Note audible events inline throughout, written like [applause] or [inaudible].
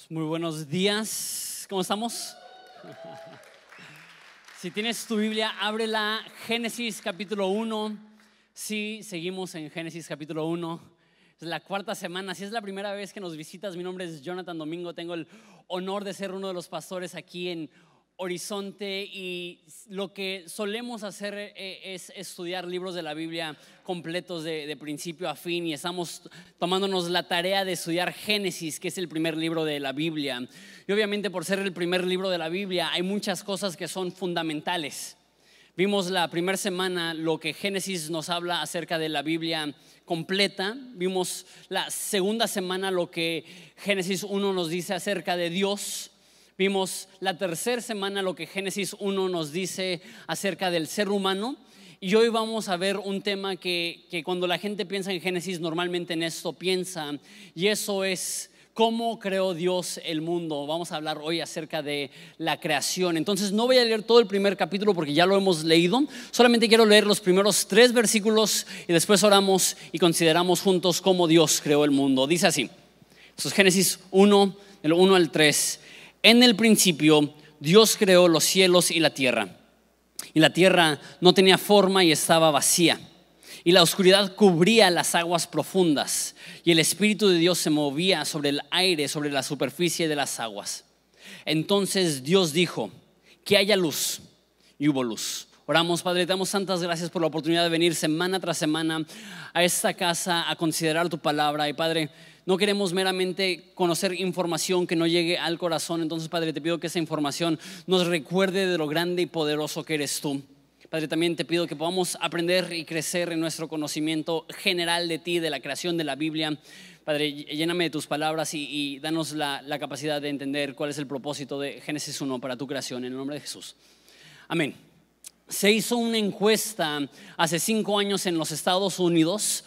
Pues muy buenos días, ¿cómo estamos? [laughs] Si tienes tu Biblia, ábrela, Génesis capítulo 1. Sí, seguimos en Génesis capítulo 1. Es la cuarta semana. Si es la primera vez que nos visitas, mi nombre es Jonathan Domingo. Tengo el honor de ser uno de los pastores aquí en Horizonte y lo que solemos hacer eh, es estudiar libros de la Biblia completos de, principio a fin y estamos tomándonos la tarea de estudiar Génesis, que es el primer libro de la Biblia. Y obviamente por ser el primer libro de la Biblia hay muchas cosas que son fundamentales. Vimos la primera semana lo que Génesis nos habla acerca de la Biblia completa. Vimos la segunda semana lo que Génesis 1 nos dice acerca de Dios. Vimos la tercera semana lo que Génesis 1 nos dice acerca del ser humano. Y hoy vamos a ver un tema que, que cuando la gente piensa en Génesis, normalmente en esto piensa, y eso es cómo creó Dios el mundo. Vamos a hablar hoy acerca de la creación. Entonces no voy a leer todo el primer capítulo porque ya lo hemos leído. Solamente quiero leer los primeros tres versículos y después oramos y consideramos juntos cómo Dios creó el mundo. Dice así. Esto es Génesis 1, del 1 al 3. En el principio Dios creó los cielos y la tierra. Y la tierra no tenía forma y estaba vacía. Y la oscuridad cubría las aguas profundas. Y el Espíritu de Dios se movía sobre el aire, sobre la superficie de las aguas. Entonces Dios dijo, que haya luz. Y hubo luz. Oramos, Padre, te damos santas gracias por la oportunidad de venir semana tras semana a esta casa a considerar tu palabra. Y Padre, no queremos meramente conocer información que no llegue al corazón. Entonces, Padre, te pido que esa información nos recuerde de lo grande y poderoso que eres tú. Padre, también te pido que podamos aprender y crecer en nuestro conocimiento general de ti, de la creación de la Biblia. Padre, lléname de tus palabras y, danos la, la, capacidad de entender cuál es el propósito de Génesis 1 para tu creación, en el nombre de Jesús. Amén. Se hizo una encuesta hace cinco años en los Estados Unidos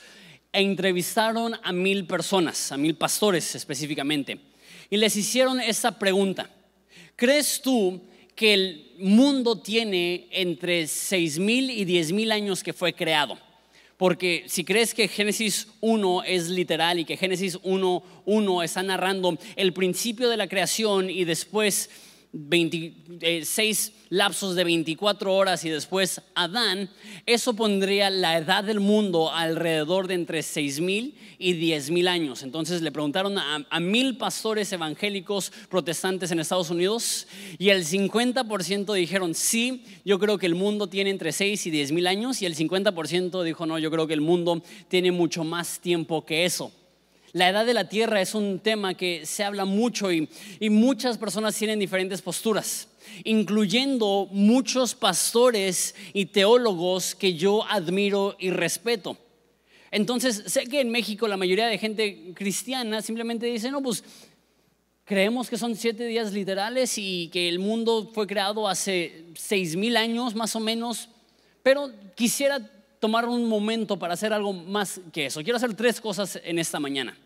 e entrevistaron a mil personas, a mil pastores específicamente, y les hicieron esta pregunta. ¿Crees tú que el mundo tiene entre seis mil y diez mil años que fue creado? Porque si crees que Génesis 1 es literal y que Génesis 1.1 está narrando el principio de la creación y después 26 eh, lapsos de 24 horas y después Adán, eso pondría la edad del mundo alrededor de entre 6 mil y 10 mil años. Entonces le preguntaron a, mil pastores evangélicos protestantes en Estados Unidos y el 50% dijeron sí, yo creo que el mundo tiene entre 6 y 10 mil años y el 50% dijo no, yo creo que el mundo tiene mucho más tiempo que eso. La edad de la tierra es un tema que se habla mucho y, muchas personas tienen diferentes posturas, incluyendo muchos pastores y teólogos que yo admiro y respeto. Entonces, sé que en México la mayoría de gente cristiana simplemente dice, no, pues creemos que son siete días literales y que el mundo fue creado hace seis mil años más o menos, pero quisiera tomar un momento para hacer algo más que eso. Quiero hacer tres cosas en esta mañana.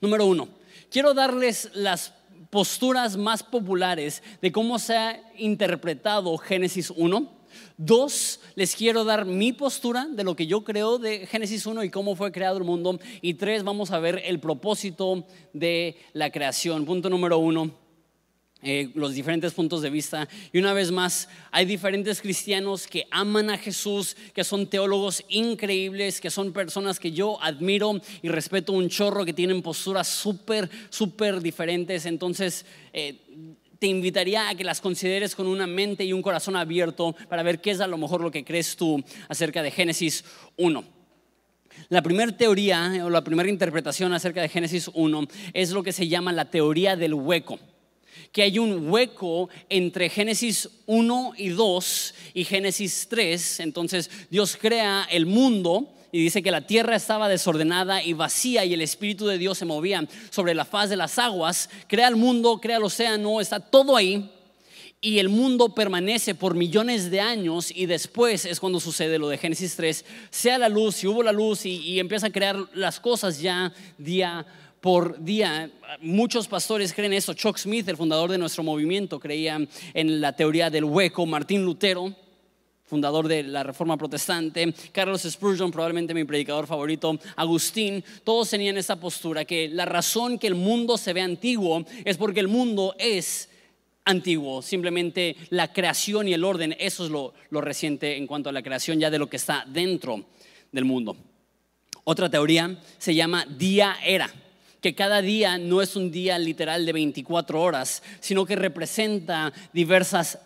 Número uno, quiero darles las posturas más populares de cómo se ha interpretado Génesis 1. Dos, les quiero dar mi postura de lo que yo creo de Génesis 1 y cómo fue creado el mundo. Y tres, vamos a ver el propósito de la creación. Punto número uno eh, los diferentes puntos de vista. Y una vez más, hay diferentes cristianos que aman a Jesús, que son teólogos increíbles, que son personas que yo admiro y respeto un chorro, que tienen posturas súper, súper diferentes. Entonces, eh, te invitaría a que las consideres con una mente y un corazón abierto para ver qué es a lo mejor lo que crees tú acerca de Génesis 1. La primera teoría o la primera interpretación acerca de Génesis 1 es lo que se llama la teoría del hueco que hay un hueco entre Génesis 1 y 2 y Génesis 3. Entonces Dios crea el mundo y dice que la tierra estaba desordenada y vacía y el Espíritu de Dios se movía sobre la faz de las aguas. Crea el mundo, crea el océano, está todo ahí. Y el mundo permanece por millones de años y después es cuando sucede lo de Génesis 3. Sea la luz, y hubo la luz y, y empieza a crear las cosas ya día por día. Muchos pastores creen eso. Chuck Smith, el fundador de nuestro movimiento, creía en la teoría del hueco. Martín Lutero fundador de la Reforma Protestante, Carlos Spurgeon, probablemente mi predicador favorito, Agustín, todos tenían esta postura que la razón que el mundo se ve antiguo es porque el mundo es antiguo, simplemente la creación y el orden, eso es lo, lo reciente en cuanto a la creación ya de lo que está dentro del mundo. Otra teoría se llama día-era que cada día no es un día literal de 24 horas, sino que representa diversas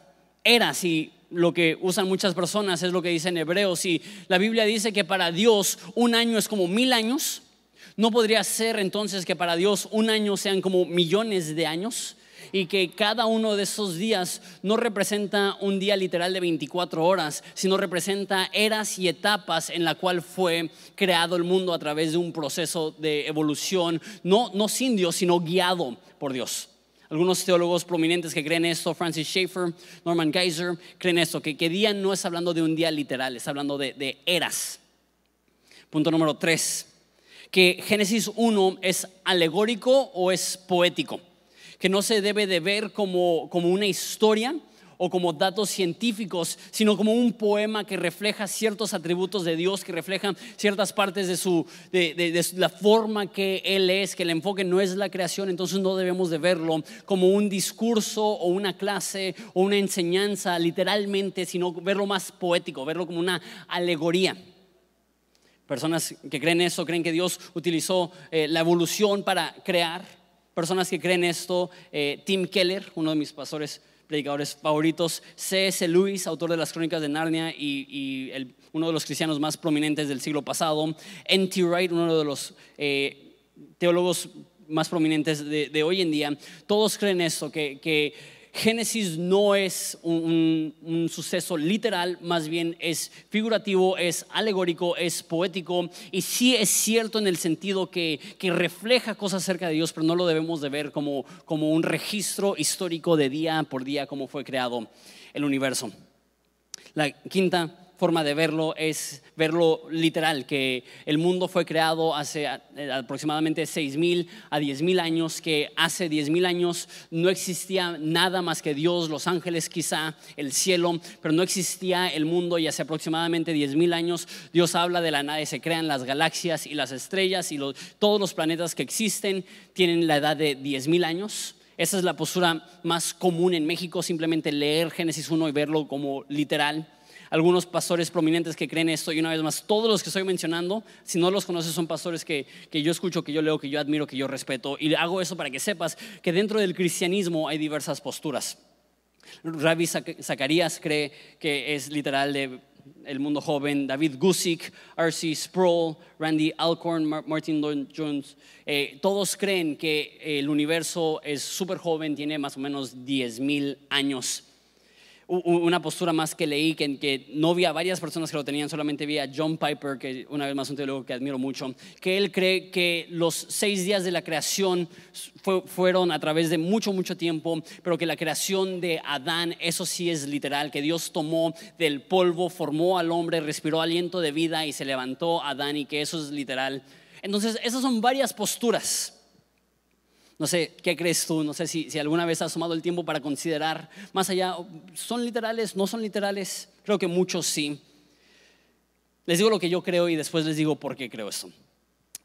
eras y lo que usan muchas personas es lo que dice en Hebreos. Y la Biblia dice que para Dios un año es como mil años. ¿No podría ser entonces que para Dios un año sean como millones de años? Y que cada uno de esos días no representa un día literal de 24 horas, sino representa eras y etapas en la cual fue creado el mundo a través de un proceso de evolución, no, no sin Dios, sino guiado por Dios. Algunos teólogos prominentes que creen esto, Francis Schaeffer, Norman Geiser, creen esto, que, que día no es hablando de un día literal, es hablando de, de eras. Punto número tres, que Génesis 1 es alegórico o es poético, que no se debe de ver como, como una historia, o como datos científicos, sino como un poema que refleja ciertos atributos de Dios, que reflejan ciertas partes de, su, de, la forma que Él es, que el enfoque no es la creación, entonces no debemos de verlo como un discurso o una clase o una enseñanza literalmente, sino verlo más poético, verlo como una alegoría. Personas que creen eso, creen que Dios utilizó eh, la evolución para crear. Personas que creen esto, eh, Tim Keller, uno de mis pastores predicadores favoritos, C.S. Lewis, autor de las Crónicas de Narnia y, uno de los cristianos más prominentes del siglo pasado, N.T. Wright, uno de los eh, teólogos más prominentes de, hoy en día, todos creen esto, que, que Génesis no es un, suceso literal, más bien es figurativo, es alegórico, es poético y sí es cierto en el sentido que, refleja cosas acerca de Dios, pero no lo debemos de ver como, como un registro histórico de día por día como fue creado el universo. La quinta forma de verlo es verlo literal, que el mundo fue creado hace eh, aproximadamente 6.000 a 10.000 años, que hace 10.000 años no existía nada más que Dios, los ángeles quizá, el cielo, pero no existía el mundo y hace aproximadamente 10.000 años Dios habla de la nada y se crean las galaxias y las estrellas y todos los planetas que existen tienen la edad de 10.000 años. Esa es la postura más común en México, simplemente leer Génesis 1 y verlo como literal algunos pastores prominentes que creen esto y una vez más, todos los que estoy mencionando, si no los conoces, son pastores que, que yo escucho, que yo leo, que yo admiro, que yo respeto. Y hago eso para que sepas que dentro del cristianismo hay diversas posturas. Rabbi Zacarías cree que es literal de el mundo joven, David Gusick, R.C. Sproul, Randy Alcorn, Martin Lloyd Jones, eh, todos creen que el universo es súper joven, tiene más o menos 10.000 años una postura más que leí, que, no vi a varias personas que lo tenían, solamente vi a John Piper, que una vez más un teólogo que admiro mucho, que él cree que los seis días de la creación fueron a través de mucho, mucho tiempo, pero que la creación de Adán, eso sí es literal, que Dios tomó del polvo, formó al hombre, respiró aliento de vida y se levantó Adán y que eso es literal. Entonces, esas son varias posturas no sé, ¿qué crees tú? No sé si, si alguna vez has tomado el tiempo para considerar más allá, ¿son literales? ¿No son literales? Creo que muchos sí. Les digo lo que yo creo y después les digo por qué creo esto.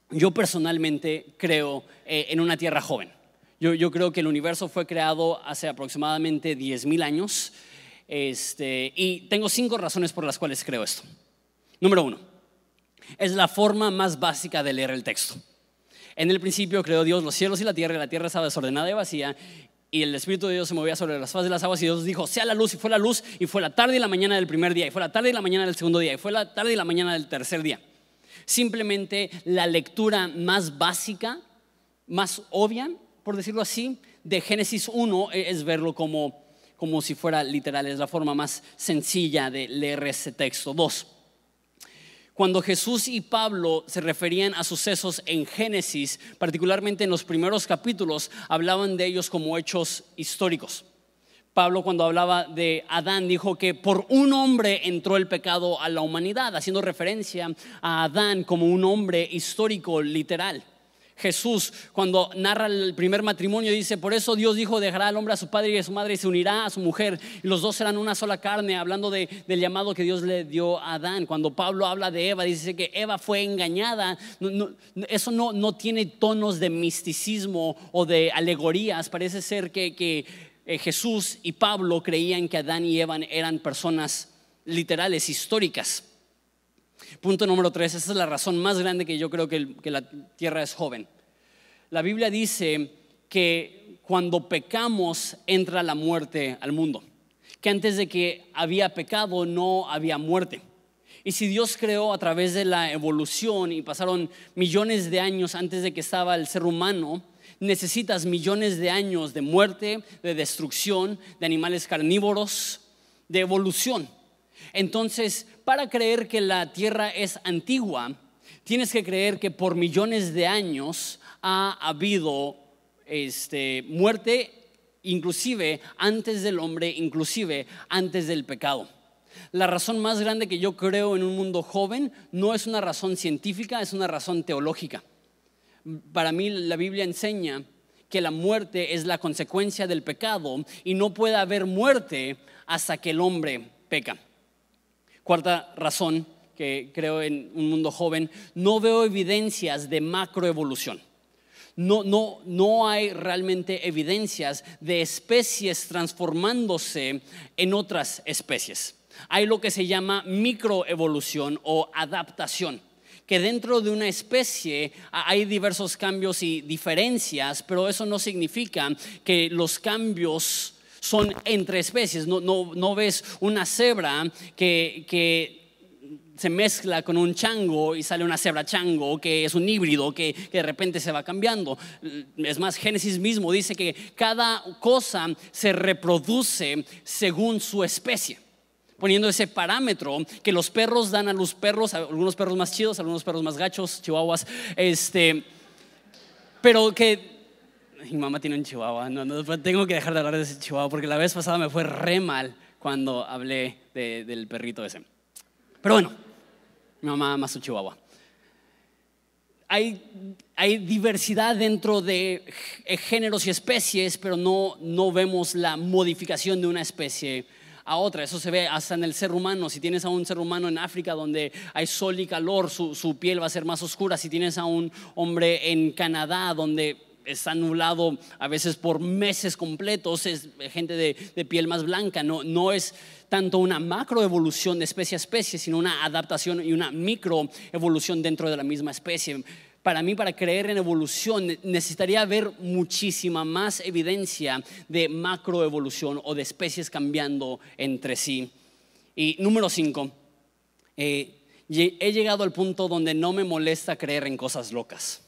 Yo personalmente creo eh, en una tierra joven. Yo, yo, creo que el universo fue creado hace aproximadamente 10.000 años este, y tengo cinco razones por las cuales creo esto. Número uno, es la forma más básica de leer el texto. En el principio creó Dios los cielos y la tierra, y la tierra estaba desordenada y vacía, y el Espíritu de Dios se movía sobre las fases de las aguas, y Dios dijo, sea la luz, y fue la luz, y fue la tarde y la mañana del primer día, y fue la tarde y la mañana del segundo día, y fue la tarde y la mañana del tercer día. Simplemente la lectura más básica, más obvia, por decirlo así, de Génesis 1 es verlo como, como si fuera literal, es la forma más sencilla de leer ese texto. Dos, cuando Jesús y Pablo se referían a sucesos en Génesis, particularmente en los primeros capítulos, hablaban de ellos como hechos históricos. Pablo cuando hablaba de Adán dijo que por un hombre entró el pecado a la humanidad, haciendo referencia a Adán como un hombre histórico, literal. Jesús, cuando narra el primer matrimonio, dice, por eso Dios dijo, dejará al hombre a su padre y a su madre y se unirá a su mujer, y los dos serán una sola carne, hablando del llamado que Dios le dio a Adán. Cuando Pablo habla de Eva, dice que Eva fue engañada. eso no, no, tiene tonos de misticismo o de alegorías. Parece ser que, que eh, Jesús y Pablo creían que Adán y Eva eran personas literales, históricas. Punto número tres, esa es la razón más grande que yo creo que, la tierra es joven. La Biblia dice que cuando pecamos entra la muerte al mundo, que antes de que había pecado no había muerte. Y si Dios creó a través de la evolución y pasaron millones de años antes de que estaba el ser humano, necesitas millones de años de muerte, de destrucción, de animales carnívoros, de evolución. Entonces, para creer que la Tierra es antigua, tienes que creer que por millones de años ha habido este, muerte, inclusive antes del hombre, inclusive antes del pecado. La razón más grande que yo creo en un mundo joven no es una razón científica, es una razón teológica. Para mí la Biblia enseña que la muerte es la consecuencia del pecado y no puede haber muerte hasta que el hombre peca. Cuarta razón que creo en un mundo joven, no veo evidencias de macroevolución. No, no, no hay realmente evidencias de especies transformándose en otras especies. Hay lo que se llama microevolución o adaptación que dentro de una especie hay diversos cambios y diferencias, pero eso no significa que los cambios son entre especies. No, no, no ves una cebra que, que se mezcla con un chango y sale una cebra chango, que es un híbrido que, que, de repente se va cambiando. Es más, Génesis mismo dice que cada cosa se reproduce según su especie. Poniendo ese parámetro que los perros dan a los perros, algunos perros más chidos, algunos perros más gachos, chihuahuas, este, pero que mi mamá tiene un chihuahua. No, tengo que dejar de hablar de ese chihuahua porque la vez pasada me fue re mal cuando hablé del perrito ese. Pero bueno, mi mamá ama su chihuahua. Hay, hay, diversidad dentro de géneros y especies, pero no, no vemos la modificación de una especie a otra. Eso se ve hasta en el ser humano. Si tienes a un ser humano en África donde hay sol y calor, su, su piel va a ser más oscura. Si tienes a un hombre en Canadá donde está nublado a veces por meses completos, es gente de, piel más blanca, no, no es tanto una macroevolución de especie a especie, sino una adaptación y una microevolución dentro de la misma especie. Para mí, para creer en evolución, necesitaría haber muchísima más evidencia de macroevolución o de especies cambiando entre sí. Y número cinco, eh, he llegado al punto donde no me molesta creer en cosas locas.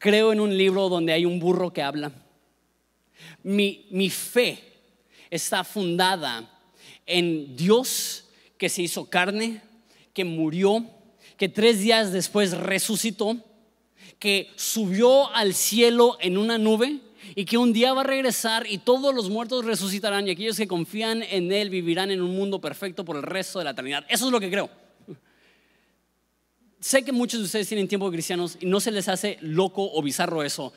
Creo en un libro donde hay un burro que habla. Mi, mi fe está fundada en Dios que se hizo carne, que murió, que tres días después resucitó, que subió al cielo en una nube y que un día va a regresar y todos los muertos resucitarán y aquellos que confían en Él vivirán en un mundo perfecto por el resto de la eternidad. Eso es lo que creo sé que muchos de ustedes tienen tiempo cristianos y no se les hace loco o bizarro eso.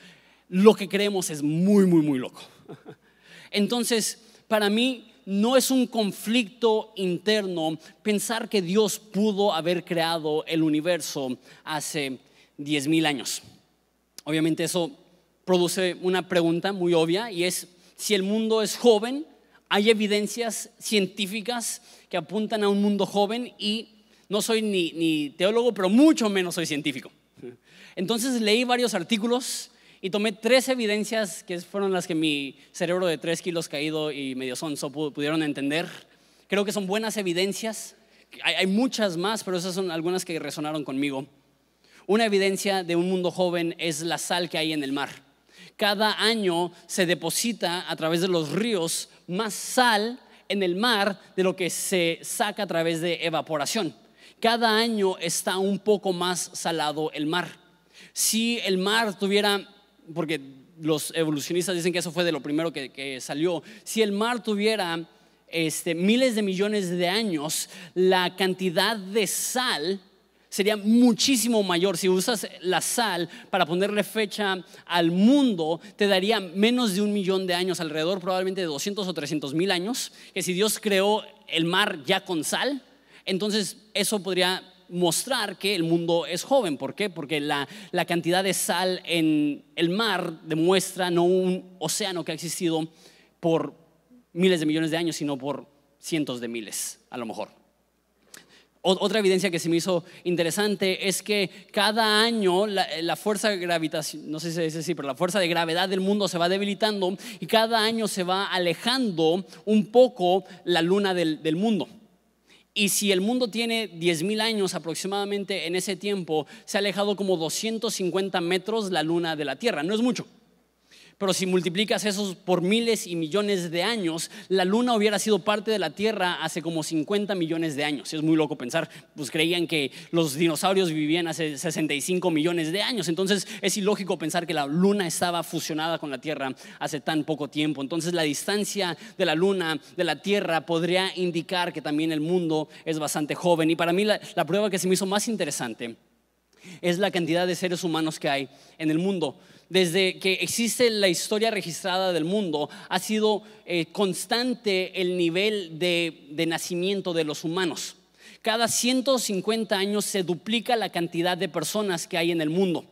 Lo que creemos es muy, muy, muy loco. [laughs] Entonces, para mí no es un conflicto interno pensar que Dios pudo haber creado el universo hace 10 mil años. Obviamente eso produce una pregunta muy obvia y es si el mundo es joven, hay evidencias científicas que apuntan a un mundo joven y no soy ni, teólogo, pero mucho menos soy científico. Entonces leí varios artículos y tomé tres evidencias que fueron las que mi cerebro de tres kilos caído y medio sonso pudieron entender. Creo que son buenas evidencias. Hay, muchas más, pero esas son algunas que resonaron conmigo. Una evidencia de un mundo joven es la sal que hay en el mar. Cada año se deposita a través de los ríos más sal en el mar de lo que se saca a través de evaporación cada año está un poco más salado el mar. Si el mar tuviera, porque los evolucionistas dicen que eso fue de lo primero que, salió, si el mar tuviera este, miles de millones de años, la cantidad de sal sería muchísimo mayor. Si usas la sal para ponerle fecha al mundo, te daría menos de un millón de años, alrededor probablemente de 200 o 300 mil años, que si Dios creó el mar ya con sal, entonces eso podría mostrar que el mundo es joven. ¿Por qué? Porque la, cantidad de sal en el mar demuestra no un océano que ha existido por miles de millones de años, sino por cientos de miles, a lo mejor. Otra evidencia que se me hizo interesante es que cada año la, fuerza no sé si de gravedad del mundo se va debilitando y cada año se va alejando un poco la luna del mundo. Y si el mundo tiene 10.000 años aproximadamente en ese tiempo, se ha alejado como 250 metros la luna de la Tierra. No es mucho. Pero si multiplicas esos por miles y millones de años, la luna hubiera sido parte de la Tierra hace como 50 millones de años. Es muy loco pensar, pues creían que los dinosaurios vivían hace 65 millones de años. Entonces es ilógico pensar que la luna estaba fusionada con la Tierra hace tan poco tiempo. Entonces la distancia de la luna de la Tierra podría indicar que también el mundo es bastante joven. Y para mí la, la prueba que se me hizo más interesante es la cantidad de seres humanos que hay en el mundo desde que existe la historia registrada del mundo, ha sido eh, constante el nivel de, de nacimiento de los humanos. Cada 150 años se duplica la cantidad de personas que hay en el mundo.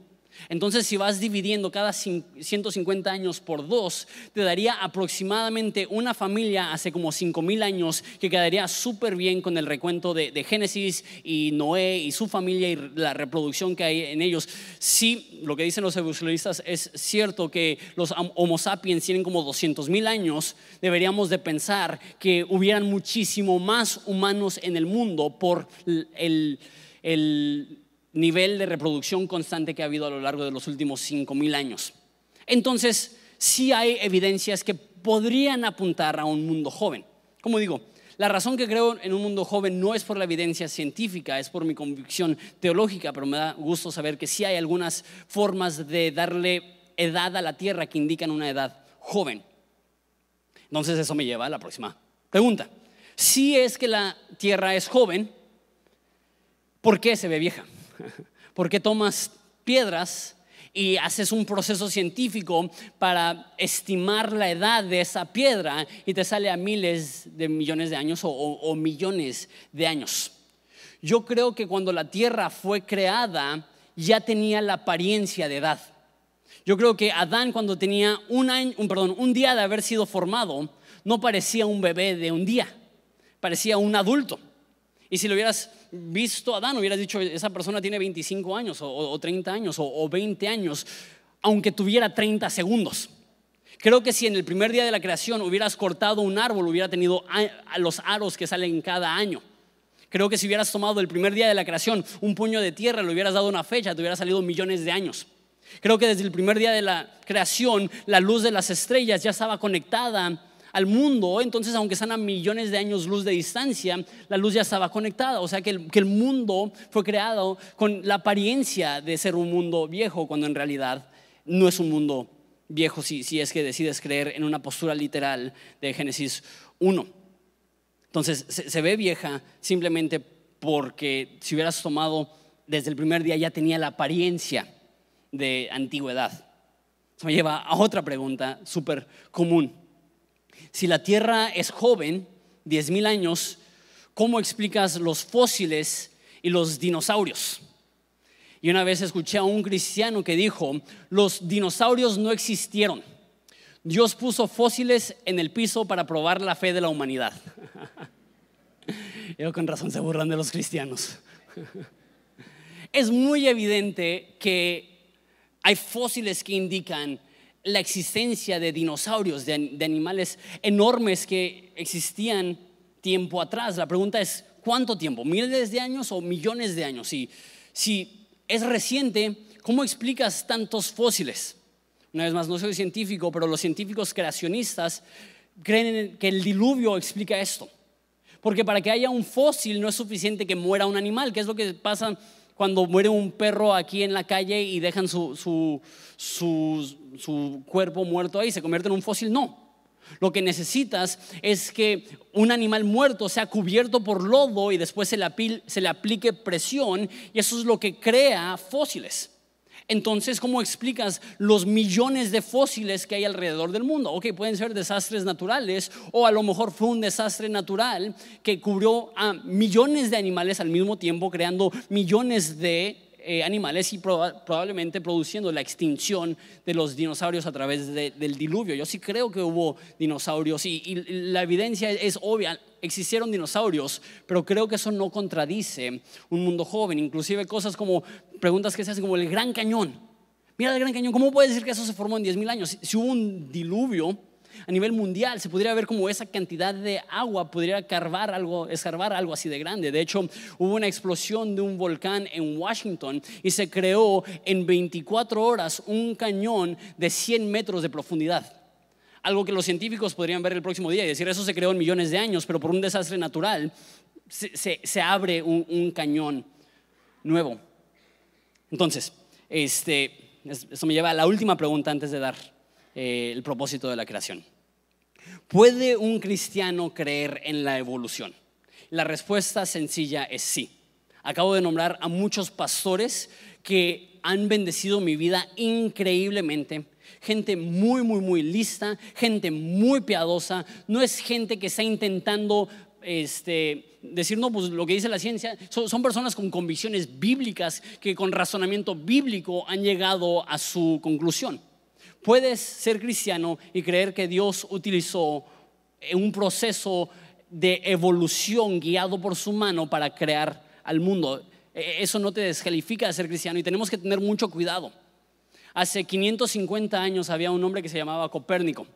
Entonces, si vas dividiendo cada 150 años por dos, te daría aproximadamente una familia hace como 5000 años que quedaría súper bien con el recuento de, Génesis y Noé y su familia y la reproducción que hay en ellos. Sí, lo que dicen los evolucionistas es cierto que los Homo sapiens tienen como 200 mil años, deberíamos de pensar que hubieran muchísimo más humanos en el mundo por el, el nivel de reproducción constante que ha habido a lo largo de los últimos 5.000 años. Entonces, sí hay evidencias que podrían apuntar a un mundo joven. Como digo, la razón que creo en un mundo joven no es por la evidencia científica, es por mi convicción teológica, pero me da gusto saber que sí hay algunas formas de darle edad a la tierra que indican una edad joven. Entonces eso me lleva a la próxima pregunta. Si es que la tierra es joven, ¿por qué se ve vieja? [laughs] Porque tomas piedras y haces un proceso científico para estimar la edad de esa piedra y te sale a miles de millones de años o, millones de años. Yo creo que cuando la Tierra fue creada ya tenía la apariencia de edad. Yo creo que Adán cuando tenía un día de haber sido formado no parecía un bebé de un día, parecía un adulto. Y si lo hubieras visto a Adán, hubieras dicho, esa persona tiene 25 años o, 30 años o, 20 años, aunque tuviera 30 segundos. Creo que si en el primer día de la creación hubieras cortado un árbol, hubiera tenido los aros que salen cada año. Creo que si hubieras tomado el primer día de la creación un puño de tierra, le hubieras dado una fecha, te hubiera salido millones de años. Creo que desde el primer día de la creación, la luz de las estrellas ya estaba conectada al mundo, entonces aunque están a millones de años luz de distancia, la luz ya estaba conectada. O sea que el, mundo fue creado con la apariencia de ser un mundo viejo, cuando en realidad no es un mundo viejo si, es que decides creer en una postura literal de Génesis 1. Entonces se, se ve vieja simplemente porque si hubieras tomado desde el primer día ya tenía la apariencia de antigüedad. Eso me lleva a otra pregunta súper común. Si la Tierra es joven, 10.000 años, ¿cómo explicas los fósiles y los dinosaurios? Y una vez escuché a un cristiano que dijo, los dinosaurios no existieron. Dios puso fósiles en el piso para probar la fe de la humanidad. [laughs] Yo con razón se burlan de los cristianos. [laughs] Es muy evidente que hay fósiles que indican la existencia de dinosaurios, de, animales enormes que existían tiempo atrás. La pregunta es, ¿cuánto tiempo? ¿Miles de años o millones de años? Si, si es reciente, ¿cómo explicas tantos fósiles? Una vez más, no soy científico, pero los científicos creacionistas creen que el diluvio explica esto. Porque para que haya un fósil no es suficiente que muera un animal, que es lo que pasa cuando muere un perro aquí en la calle y dejan su, su, su, cuerpo muerto ahí, se convierte en un fósil. No. Lo que necesitas es que un animal muerto sea cubierto por lodo y después se le, aplique presión y eso es lo que crea fósiles. Entonces, ¿cómo explicas los millones de fósiles que hay alrededor del mundo? Ok, pueden ser desastres naturales o a lo mejor fue un desastre natural que cubrió a millones de animales al mismo tiempo, creando millones de eh, animales y probablemente produciendo la extinción de los dinosaurios a través del diluvio. Yo sí creo que hubo dinosaurios y, la evidencia es obvia. Existieron dinosaurios, pero creo que eso no contradice un mundo joven. Inclusive cosas como preguntas que se hacen como el Gran Cañón. Mira el Gran Cañón, ¿cómo puede decir que eso se formó en 10.000 años? Si hubo un diluvio, a nivel mundial. Se podría ver como esa cantidad de agua podría carvar algo, escarbar algo así de grande. De hecho, hubo una explosión de un volcán en Washington y se creó en 24 horas un cañón de 100 metros de profundidad. Algo que los científicos podrían ver el próximo día y decir, eso se creó en millones de años, pero por un desastre natural se, abre un, cañón nuevo. Entonces, este, eso me lleva a la última pregunta antes de dar eh, el propósito de la creación. ¿Puede un cristiano creer en la evolución? La respuesta sencilla es sí. Acabo de nombrar a muchos pastores que han bendecido mi vida increíblemente. Gente muy, muy, muy lista, gente muy piadosa. No es gente que está intentando este, decir, no, pues lo que dice la ciencia. Son, son personas con convicciones bíblicas que con razonamiento bíblico han llegado a su conclusión. Puedes ser cristiano y creer que Dios utilizó un proceso de evolución guiado por su mano para crear al mundo. E, eso no te descalifica de ser cristiano y tenemos que tener mucho cuidado. Hace 550 años había un hombre que se llamaba Copérnico.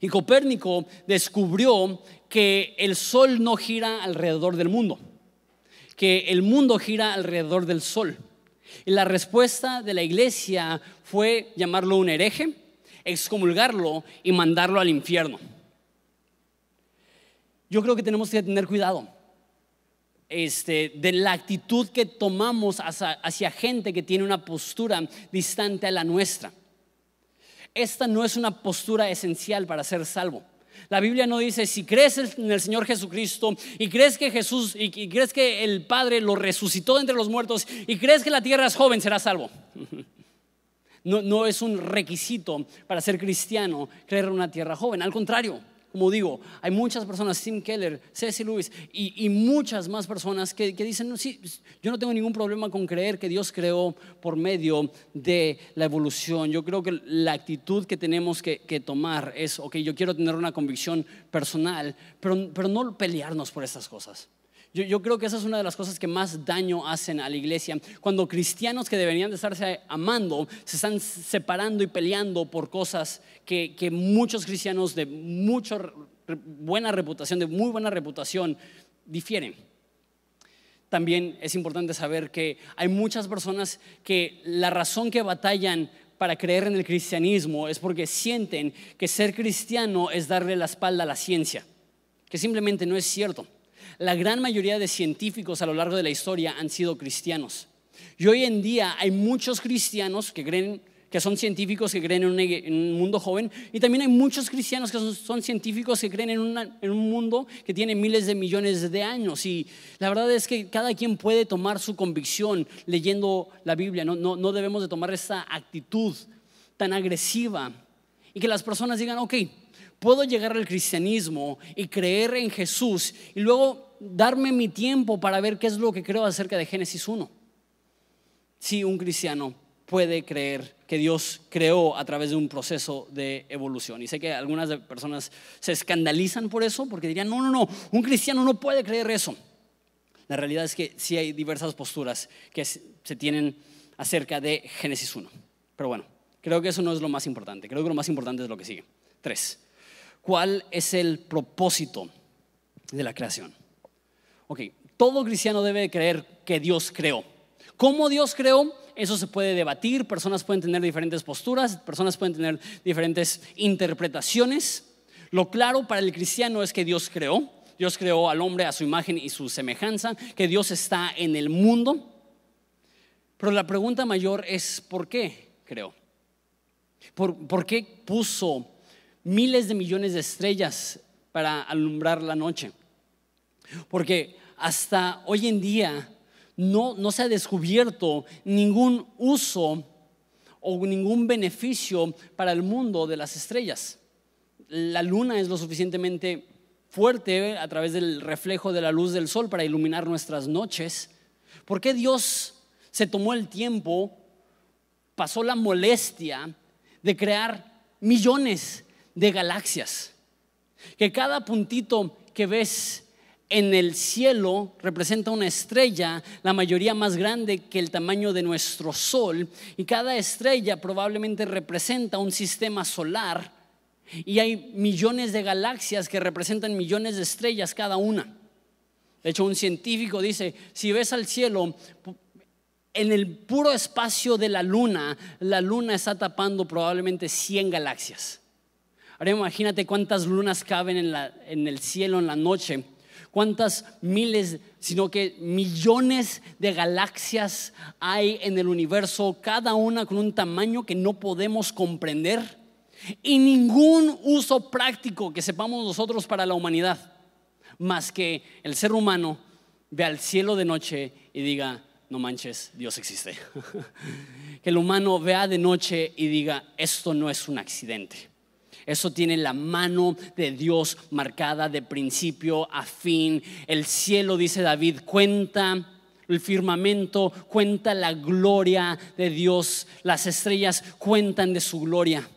Y Copérnico descubrió que el sol no gira alrededor del mundo, que el mundo gira alrededor del sol. Y la respuesta de la iglesia fue llamarlo un hereje, excomulgarlo y mandarlo al infierno. Yo creo que tenemos que tener cuidado este, de la actitud que tomamos hacia, hacia gente que tiene una postura distante a la nuestra. Esta no es una postura esencial para ser salvo. La Biblia no dice, si crees en el Señor Jesucristo y crees que Jesús y, crees que el Padre lo resucitó entre los muertos y crees que la tierra es joven, serás salvo. [laughs] No, no es un requisito para ser cristiano creer en una tierra joven. Al contrario, como digo, hay muchas personas, Tim Keller, Cecil Lewis y, muchas más personas que, dicen, no, sí, yo no tengo ningún problema con creer que Dios creó por medio de la evolución. Yo creo que la actitud que tenemos que, tomar es, ok, yo quiero tener una convicción personal, pero, pero no pelearnos por estas cosas. Yo, creo que esa es una de las cosas que más daño hacen a la iglesia. Cuando cristianos que deberían de estarse amando se están separando y peleando por cosas que, muchos cristianos de mucha buena reputación, de muy buena reputación, difieren. También es importante saber que hay muchas personas que la razón que batallan para creer en el cristianismo es porque sienten que ser cristiano es darle la espalda a la ciencia, que simplemente no es cierto la gran mayoría de científicos a lo largo de la historia han sido cristianos. Y hoy en día hay muchos cristianos que creen que son científicos que creen en un, mundo joven y también hay muchos cristianos que son, científicos que creen en, un mundo que tiene miles de millones de años y la verdad es que cada quien puede tomar su convicción leyendo la Biblia, no, no debemos de tomar esta actitud tan agresiva y que las personas digan, ok, puedo llegar al cristianismo y creer en Jesús y luego darme mi tiempo para ver qué es lo que creo acerca de Génesis 1. Si un cristiano puede creer que Dios creó a través de un proceso de evolución. Y sé que algunas personas se escandalizan por eso, porque dirían, no, no, no, un cristiano no puede creer eso. La realidad es que sí hay diversas posturas que se tienen acerca de Génesis 1. Pero bueno, creo que eso no es lo más importante. Creo que lo más importante es lo que sigue. Tres cuál es el propósito de la creación. Ok, todo cristiano debe creer que Dios creó. ¿Cómo Dios creó? Eso se puede debatir, personas pueden tener diferentes posturas, personas pueden tener diferentes interpretaciones. Lo claro para el cristiano es que Dios creó. Dios creó al hombre a su imagen y su semejanza, que Dios está en el mundo. Pero la pregunta mayor es, ¿por qué creó? ¿Por, por qué puso miles de millones de estrellas para alumbrar la noche. Porque hasta hoy en día no, no se ha descubierto ningún uso o ningún beneficio para el mundo de las estrellas. La luna es lo suficientemente fuerte a través del reflejo de la luz del sol para iluminar nuestras noches. ¿Por qué Dios se tomó el tiempo, pasó la molestia de crear millones de galaxias? Que cada puntito que ves en el cielo representa una estrella, la mayoría más grande que el tamaño de nuestro sol, y cada estrella probablemente representa un sistema solar, y hay millones de galaxias que representan millones de estrellas cada una. De hecho, un científico dice, si ves al cielo, en el puro espacio de la luna, la luna está tapando probablemente 100 galaxias. Ahora imagínate cuántas lunas caben en, en el cielo en la noche cuántas miles, sino que millones de galaxias hay en el universo, cada una con un tamaño que no podemos comprender y ningún uso práctico que sepamos nosotros para la humanidad, más que el ser humano ve al cielo de noche y diga, no manches, Dios existe. [laughs] que el humano vea de noche y diga, esto no es un accidente. Eso tiene la mano de Dios marcada de principio a fin. El cielo, dice David, cuenta el firmamento, cuenta la gloria de Dios. Las estrellas cuentan de su gloria.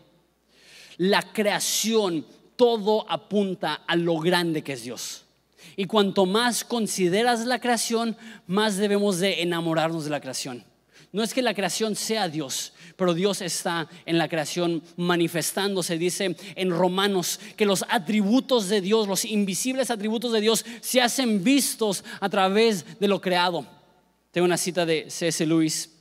La creación, todo apunta a lo grande que es Dios. Y cuanto más consideras la creación, más debemos de enamorarnos de la creación. No es que la creación sea Dios, pero Dios está en la creación manifestándose. Dice en Romanos que los atributos de Dios, los invisibles atributos de Dios, se hacen vistos a través de lo creado. Tengo una cita de C.S. Lewis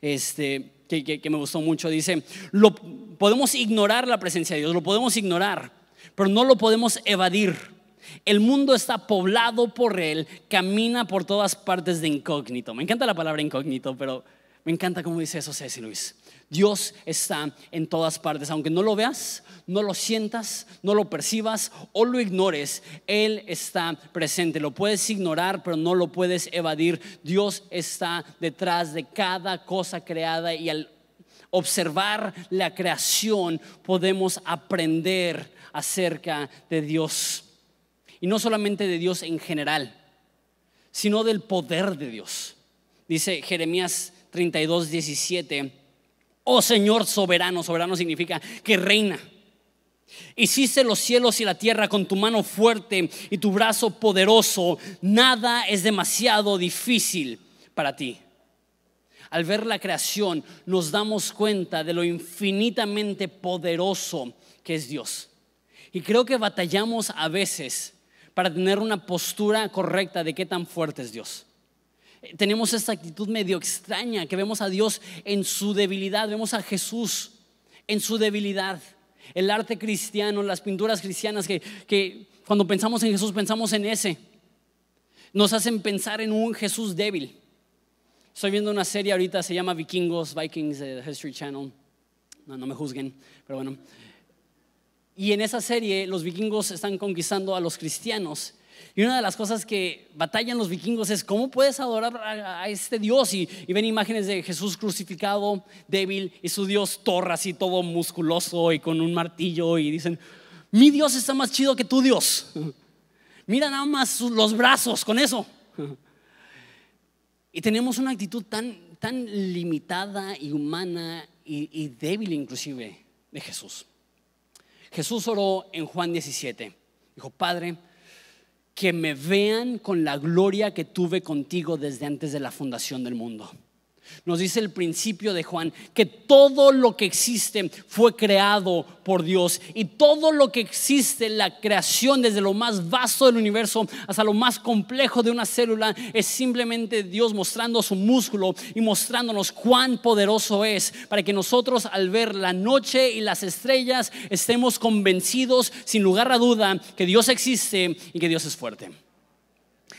este, que, que me gustó mucho. Dice, lo, podemos ignorar la presencia de Dios, lo podemos ignorar, pero no lo podemos evadir. El mundo está poblado por Él, camina por todas partes de incógnito. Me encanta la palabra incógnito, pero me encanta cómo dice eso Ceci Luis. Dios está en todas partes, aunque no lo veas, no lo sientas, no lo percibas o lo ignores, Él está presente. Lo puedes ignorar, pero no lo puedes evadir. Dios está detrás de cada cosa creada y al observar la creación podemos aprender acerca de Dios. Y no solamente de Dios en general, sino del poder de Dios. Dice Jeremías 32, 17. Oh Señor soberano, soberano significa que reina. Hiciste los cielos y la tierra con tu mano fuerte y tu brazo poderoso. Nada es demasiado difícil para ti. Al ver la creación nos damos cuenta de lo infinitamente poderoso que es Dios. Y creo que batallamos a veces para tener una postura correcta de qué tan fuerte es Dios tenemos esta actitud medio extraña, que vemos a Dios en su debilidad, vemos a Jesús en su debilidad. El arte cristiano, las pinturas cristianas, que, cuando pensamos en Jesús pensamos en ese, nos hacen pensar en un Jesús débil. Estoy viendo una serie ahorita, se llama Vikingos, Vikings, de History Channel. No, no me juzguen, pero bueno. Y en esa serie los vikingos están conquistando a los cristianos y una de las cosas que batallan los vikingos es cómo puedes adorar a, este Dios y, ven imágenes de Jesús crucificado, débil, y su Dios torra así todo musculoso y con un martillo y dicen, mi Dios está más chido que tu Dios. [laughs] Mira nada más los brazos con eso. [laughs] Y tenemos una actitud tan, tan limitada y humana y, y débil inclusive de Jesús. Jesús oró en Juan 17. Dijo, Padre, que me vean con la gloria que tuve contigo desde antes de la fundación del mundo. Nos dice el principio de Juan que todo lo que existe fue creado por Dios y todo lo que existe, la creación desde lo más vasto del universo hasta lo más complejo de una célula, es simplemente Dios mostrando su músculo y mostrándonos cuán poderoso es para que nosotros al ver la noche y las estrellas estemos convencidos sin lugar a duda que Dios existe y que Dios es fuerte.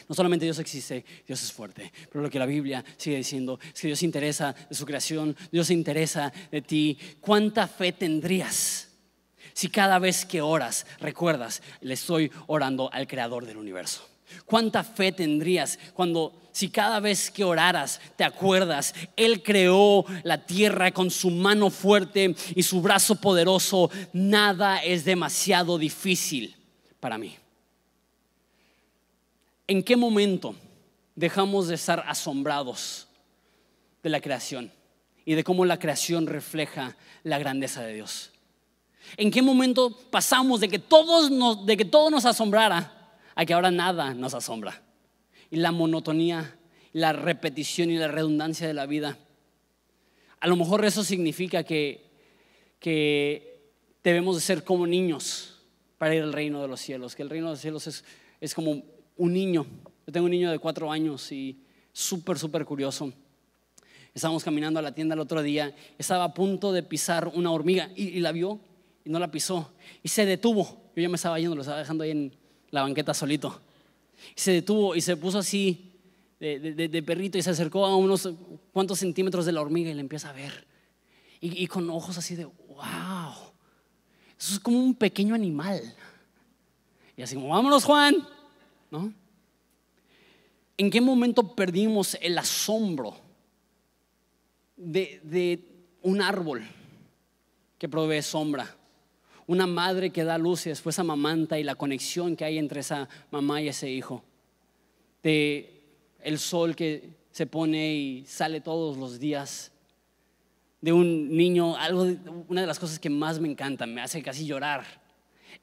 No solamente Dios existe, Dios es fuerte. Pero lo que la Biblia sigue diciendo es que Dios se interesa de su creación, Dios se interesa de ti. ¿Cuánta fe tendrías si cada vez que oras recuerdas, le estoy orando al creador del universo? ¿Cuánta fe tendrías cuando si cada vez que oraras te acuerdas, Él creó la tierra con su mano fuerte y su brazo poderoso? Nada es demasiado difícil para mí. ¿En qué momento dejamos de estar asombrados de la creación y de cómo la creación refleja la grandeza de Dios? ¿En qué momento pasamos de que, todos nos, de que todo nos asombrara a que ahora nada nos asombra? Y la monotonía, la repetición y la redundancia de la vida. A lo mejor eso significa que, que debemos de ser como niños para ir al reino de los cielos, que el reino de los cielos es, es como un niño. Yo tengo un niño de cuatro años y súper, súper curioso. Estábamos caminando a la tienda el otro día, estaba a punto de pisar una hormiga y la vio y no la pisó. Y se detuvo. Yo ya me estaba yendo, lo estaba dejando ahí en la banqueta solito. Y se detuvo y se puso así de, perrito y se acercó a unos cuantos centímetros de la hormiga y le empieza a ver. Y, y con ojos así de, wow, eso es como un pequeño animal. Y así como, vámonos Juan, ¿no? ¿En qué momento perdimos el asombro de, un árbol que provee sombra? una madre que da luz y después amamanta y la conexión que hay entre esa mamá y ese hijo. De el sol que se pone y sale todos los días. De un niño, algo, una de las cosas que más me encanta, me hace casi llorar,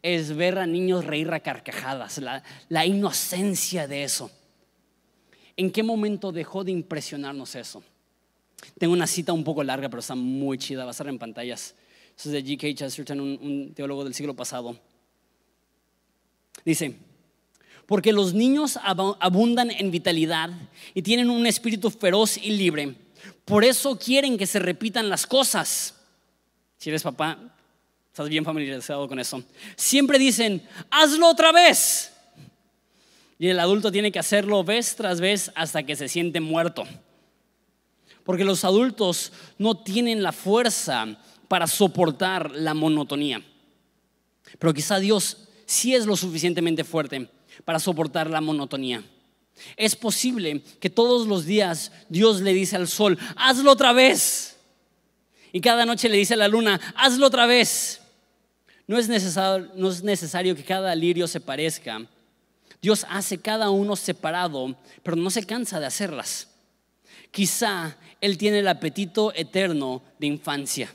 es ver a niños reír a carcajadas, la, inocencia de eso. ¿En qué momento dejó de impresionarnos eso? Tengo una cita un poco larga, pero está muy chida, va a estar en pantallas. Eso es de G.K. Chesterton, un, teólogo del siglo pasado. Dice, porque los niños abundan en vitalidad y tienen un espíritu feroz y libre. Por eso quieren que se repitan las cosas. Si eres papá, estás bien familiarizado con eso. Siempre dicen, hazlo otra vez. Y el adulto tiene que hacerlo vez tras vez hasta que se siente muerto. Porque los adultos no tienen la fuerza para soportar la monotonía. Pero quizá Dios sí es lo suficientemente fuerte para soportar la monotonía. Es posible que todos los días Dios le dice al sol, hazlo otra vez. Y cada noche le dice a la luna, hazlo otra vez. No es, necesario, no es necesario que cada lirio se parezca. Dios hace cada uno separado, pero no se cansa de hacerlas. Quizá Él tiene el apetito eterno de infancia.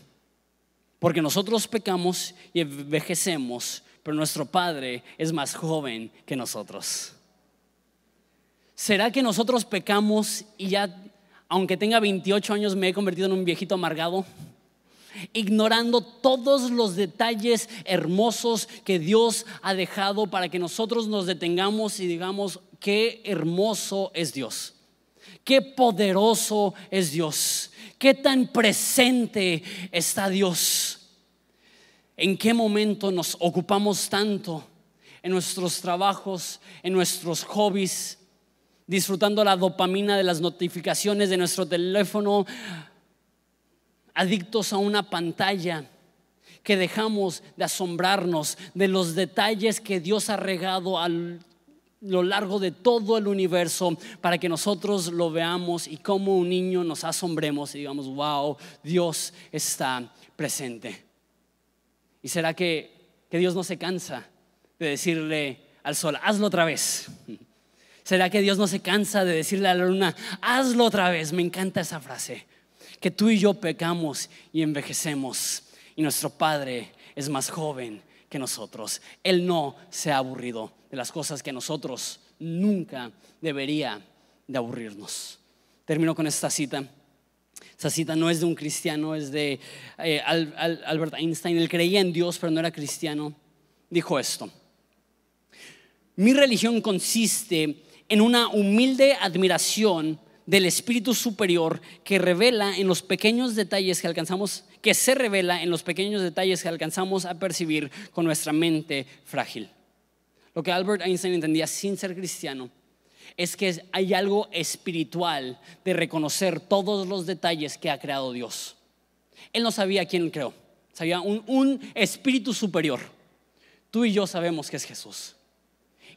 Porque nosotros pecamos y envejecemos, pero nuestro Padre es más joven que nosotros. ¿Será que nosotros pecamos y ya, aunque tenga 28 años, me he convertido en un viejito amargado? Ignorando todos los detalles hermosos que Dios ha dejado para que nosotros nos detengamos y digamos, qué hermoso es Dios, qué poderoso es Dios, qué tan presente está Dios. ¿En qué momento nos ocupamos tanto en nuestros trabajos, en nuestros hobbies, disfrutando la dopamina de las notificaciones de nuestro teléfono, adictos a una pantalla? que dejamos de asombrarnos de los detalles que Dios ha regado al lo largo de todo el universo para que nosotros lo veamos y como un niño nos asombremos y digamos, wow, Dios está presente. ¿Y será que, que Dios no se cansa de decirle al sol, hazlo otra vez? ¿Será que Dios no se cansa de decirle a la luna, hazlo otra vez? Me encanta esa frase. Que tú y yo pecamos y envejecemos y nuestro Padre es más joven que nosotros. Él no se ha aburrido de las cosas que nosotros nunca debería de aburrirnos. Termino con esta cita. Esta cita no es de un cristiano, es de eh, Albert Einstein. Él creía en Dios, pero no era cristiano. Dijo esto. Mi religión consiste en una humilde admiración del espíritu superior que revela en los pequeños detalles que alcanzamos, que se revela en los pequeños detalles que alcanzamos a percibir con nuestra mente frágil. Lo que Albert Einstein entendía sin ser cristiano es que hay algo espiritual de reconocer todos los detalles que ha creado Dios. Él no sabía quién creó, había un, un espíritu superior. Tú y yo sabemos que es Jesús.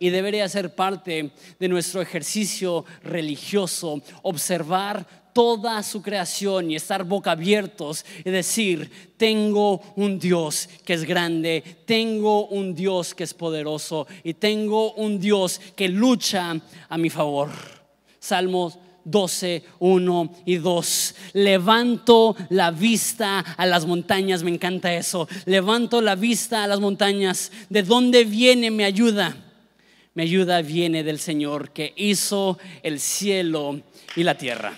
Y debería ser parte de nuestro ejercicio religioso, observar toda su creación y estar boca abiertos y decir, tengo un Dios que es grande, tengo un Dios que es poderoso y tengo un Dios que lucha a mi favor. Salmos 12, 1 y 2. Levanto la vista a las montañas, me encanta eso. Levanto la vista a las montañas. ¿De dónde viene mi ayuda? Mi ayuda viene del Señor que hizo el cielo y la tierra.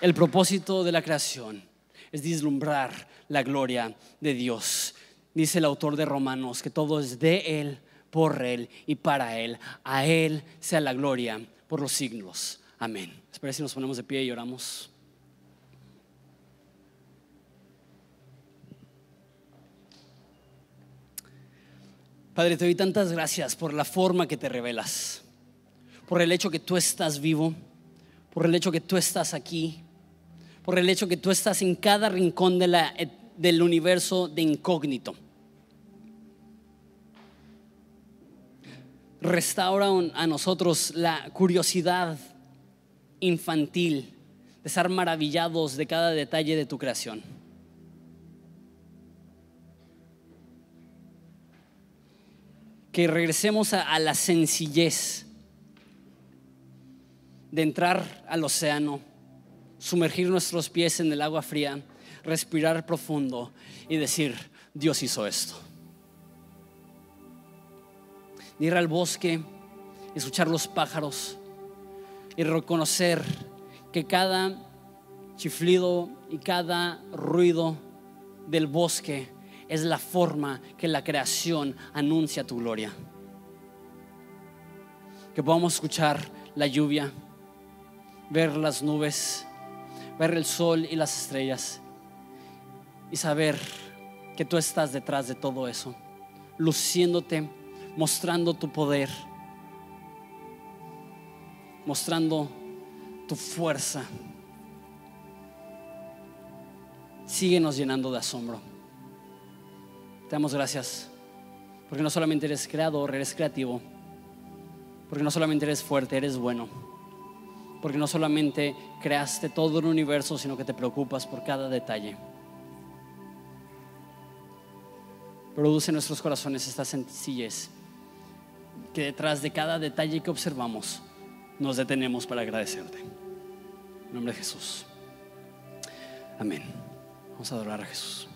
El propósito de la creación es vislumbrar la gloria de Dios. Dice el autor de Romanos que todo es de Él, por Él y para Él. A Él sea la gloria por los siglos. Amén. Espera si nos ponemos de pie y oramos. Padre, te doy tantas gracias por la forma que te revelas, por el hecho que tú estás vivo, por el hecho que tú estás aquí, por el hecho que tú estás en cada rincón la, del universo de incógnito. Restaura a nosotros la curiosidad infantil de estar maravillados de cada detalle de tu creación. Que regresemos a, la sencillez de entrar al océano sumergir nuestros pies en el agua fría, respirar profundo y decir, Dios hizo esto. Ir al bosque, escuchar los pájaros y reconocer que cada chiflido y cada ruido del bosque es la forma que la creación anuncia tu gloria. Que podamos escuchar la lluvia, ver las nubes, ver el sol y las estrellas y saber que tú estás detrás de todo eso, luciéndote, mostrando tu poder, mostrando tu fuerza. Síguenos llenando de asombro. Te damos gracias, porque no solamente eres creador, eres creativo, porque no solamente eres fuerte, eres bueno porque no solamente creaste todo el universo, sino que te preocupas por cada detalle. Produce en nuestros corazones esta sencillez, que detrás de cada detalle que observamos, nos detenemos para agradecerte. En nombre de Jesús. Amén. Vamos a adorar a Jesús.